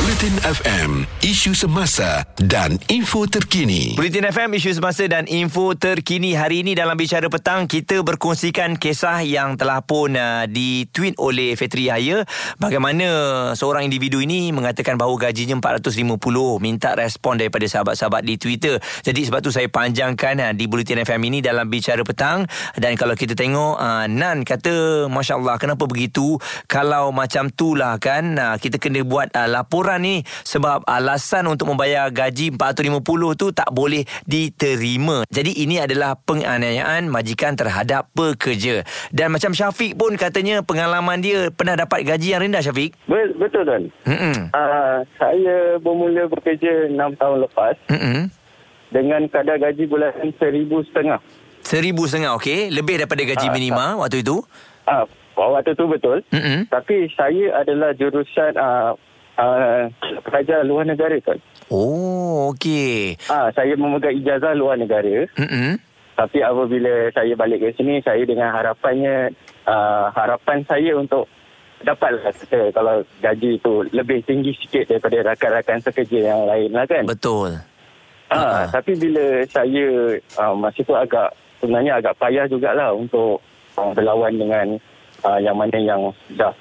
Bulletin FM Isu semasa dan info terkini. Bulletin FM, isu semasa dan info terkini. Hari ini dalam Bicara Petang kita berkongsikan kisah yang telah pun uh, ditweet oleh Fetri Yahya. Bagaimana seorang individu ini mengatakan bahawa gajinya 450 minta respon daripada sahabat-sahabat di Twitter. Jadi sebab tu saya panjangkan uh, di Bulletin FM ini dalam Bicara Petang. Dan kalau kita tengok uh, Nan kata Masya Allah kenapa begitu? Kalau macam tu lah kan uh, kita kena buat uh, laporan ni sebab alasan untuk membayar gaji 450 tu tak boleh diterima. Jadi ini adalah penganiayaan majikan terhadap pekerja. Dan macam Syafiq pun katanya pengalaman dia pernah dapat gaji yang rendah Syafiq. Be- betul tuan. Uh, saya bermula bekerja 6 tahun lepas Hmm. dengan kadar gaji bulanan seribu setengah. Seribu setengah okey, lebih daripada gaji Ah, minima waktu itu. Ah, waktu tu betul. Hmm. Tapi saya adalah jurusan uh, uh, pelajar luar negara tuan. Oh, okey. Ah, saya memegang ijazah luar negara. Hmm. Tapi apabila saya balik ke sini, saya dengan harapannya, uh, harapan saya untuk dapatlah kata kalau gaji itu lebih tinggi sikit daripada rakan-rakan sekerja yang lain lah kan. Betul. Ah, tapi bila saya uh, masa tu agak sebenarnya agak payah jugalah untuk uh, berlawan dengan uh, yang mana yang dah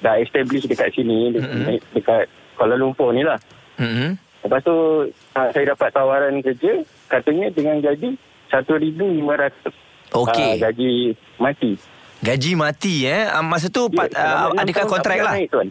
dah establish dekat sini Mm-mm. de- dekat Kuala Lumpur ni lah. Hmm. Lepas tu uh, saya dapat tawaran kerja katanya dengan gaji 1500 Okey. uh, gaji mati. Gaji mati eh. Ah, Masa tu pat, selama uh, adakah kontrak lah? Naik, tuan.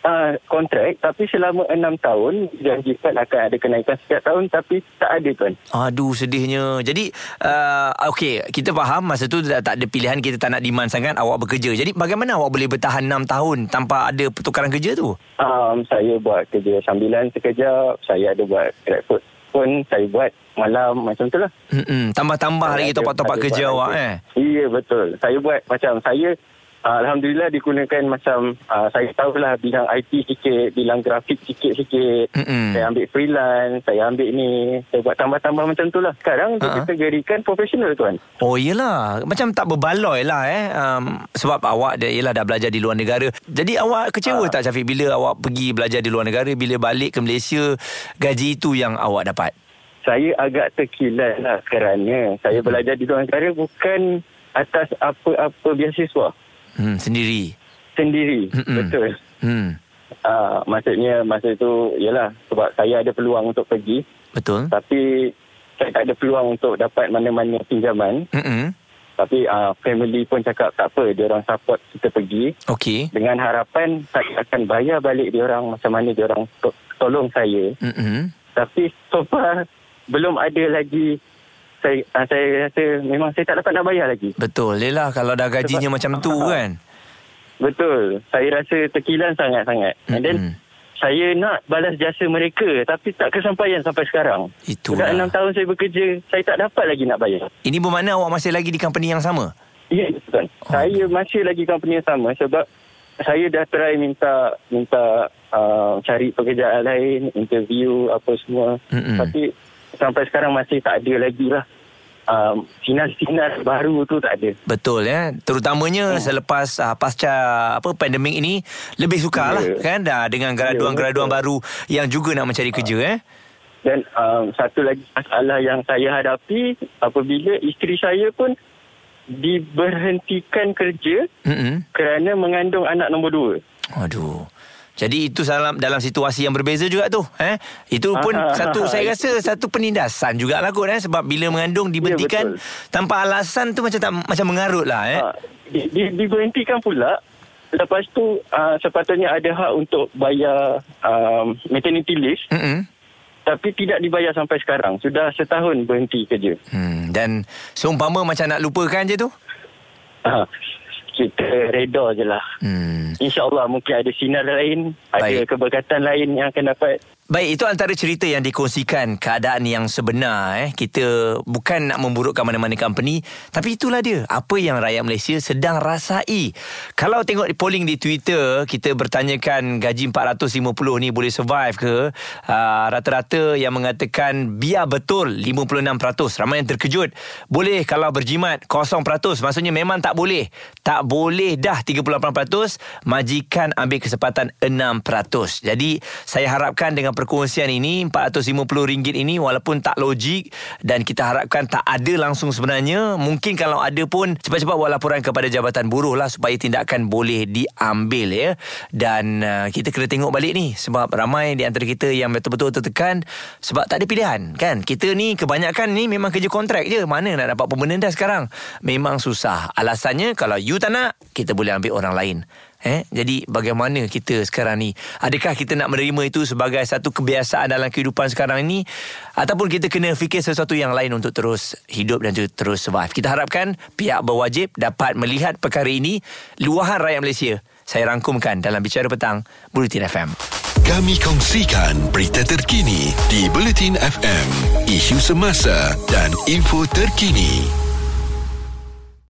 Uh, kontrak tapi selama enam tahun janjikan akan ada kenaikan setiap tahun tapi tak ada tuan. Aduh sedihnya. Jadi uh, okey, kita faham masa tu tak, tak ada pilihan kita tak nak demand sangat awak bekerja. Jadi bagaimana awak boleh bertahan 6 tahun tanpa ada pertukaran kerja tu? Um, saya buat kerja sambilan sekejap. Saya ada buat grab food pun saya buat malam macam tu lah. Hmm, tambah-tambah lagi Saya topak-topak kerja buat awak eh. Iya betul. Saya buat macam saya Alhamdulillah digunakan macam uh, saya tahulah bidang IT sikit, bidang grafik sikit-sikit. Mm-mm. Saya ambil freelance, saya ambil ni, saya buat tambah-tambah macam tu lah. Sekarang Ha-ha. dikategorikan profesional tuan. Oh iyalah Macam tak berbaloi lah eh um, Sebab awak dah, yelah, dah belajar di luar negara Jadi awak kecewa Ah. tak Syafiq Bila awak pergi belajar di luar negara Bila balik ke Malaysia Gaji itu yang awak dapat Saya agak terkilat lah kerana saya belajar di luar negara bukan atas apa-apa beasiswa hmm, Sendiri sendiri. Mm-mm. Betul. hmm, Uh, maksudnya masa tu ialah sebab saya ada peluang untuk pergi Betul tapi saya tak ada peluang untuk dapat mana-mana pinjaman Mm-mm. tapi uh, family pun cakap tak apa dia orang support kita pergi Okey dengan harapan saya akan bayar balik dia orang macam mana dia orang to- tolong saya Mm-mm. tapi so far belum ada lagi saya uh, saya rasa memang saya tak dapat nak bayar lagi Betul Yelah kalau dah gajinya Sebab- macam tu kan betul saya rasa terkilan sangat-sangat and then saya nak balas jasa mereka tapi tak kesampaian sampai sekarang Itulah. Sudah enam tahun saya bekerja saya tak dapat lagi nak bayar Ini bermakna awak masih lagi di company yang sama Ya, betul. Oh. Saya masih lagi company yang sama sebab saya dah try minta minta uh, cari pekerjaan lain, interview apa semua. Mm-mm. Tapi sampai sekarang masih tak ada lagi lah. Um, sinar-sinar baru tu tak ada. Betul ya Terutamanya Hmm. selepas uh, pasca apa pandemik ini lebih sukar lah Ya. kan dah dengan graduan-graduan betul. baru yang juga nak mencari kerja eh. Dan um, satu lagi masalah yang saya hadapi apabila isteri saya pun diberhentikan kerja Mm-mm. kerana mengandung anak nombor dua. Aduh. Jadi itu dalam dalam situasi yang berbeza juga tu eh. Itu pun Ah, satu ah, saya ah. rasa satu penindasan jugalah kot eh sebab bila mengandung dibentikan betul. tanpa alasan tu macam tak macam mengarut lah eh. Ha, di, di, diberhentikan pula. Lepas tu uh, sepatutnya ada hak untuk bayar um, maternity leave Mm-mm. tapi tidak dibayar sampai sekarang. Sudah setahun berhenti kerja. Hmm dan seumpama macam nak lupakan je tu. Ha, kita reda je lah. Hmm. InsyaAllah mungkin ada sinar lain, ada Baik. keberkatan lain yang akan dapat Baik, itu antara cerita yang dikongsikan keadaan yang sebenar. Eh. Kita bukan nak memburukkan mana-mana company. Tapi itulah dia. Apa yang rakyat Malaysia sedang rasai. Kalau tengok polling di Twitter, kita bertanyakan gaji 450 ni boleh survive ke? Uh, rata-rata yang mengatakan biar betul 56%. Ramai yang terkejut. Boleh kalau berjimat 0%. Maksudnya memang tak boleh. Tak boleh dah 38%. Majikan ambil kesempatan 6%. Jadi saya harapkan dengan perkongsian ini RM450 ini walaupun tak logik dan kita harapkan tak ada langsung sebenarnya mungkin kalau ada pun cepat-cepat buat laporan kepada Jabatan Buruh lah supaya tindakan boleh diambil ya. Dan uh, kita kena tengok balik ni sebab ramai di antara kita yang betul-betul tertekan sebab tak ada pilihan kan? Kita ni kebanyakan ni memang kerja kontrak je. Mana nak dapat pembenar dah sekarang? Memang susah. Alasannya kalau you tak nak kita boleh ambil orang lain Eh, jadi bagaimana kita sekarang ni? Adakah kita nak menerima itu sebagai satu kebiasaan dalam kehidupan sekarang ini ataupun kita kena fikir sesuatu yang lain untuk terus hidup dan terus survive? Kita harapkan pihak berwajib dapat melihat perkara ini luahan rakyat Malaysia. Saya rangkumkan dalam bicara petang Bulletin FM. Kami kongsikan berita terkini di Bulletin FM, isu semasa dan info terkini.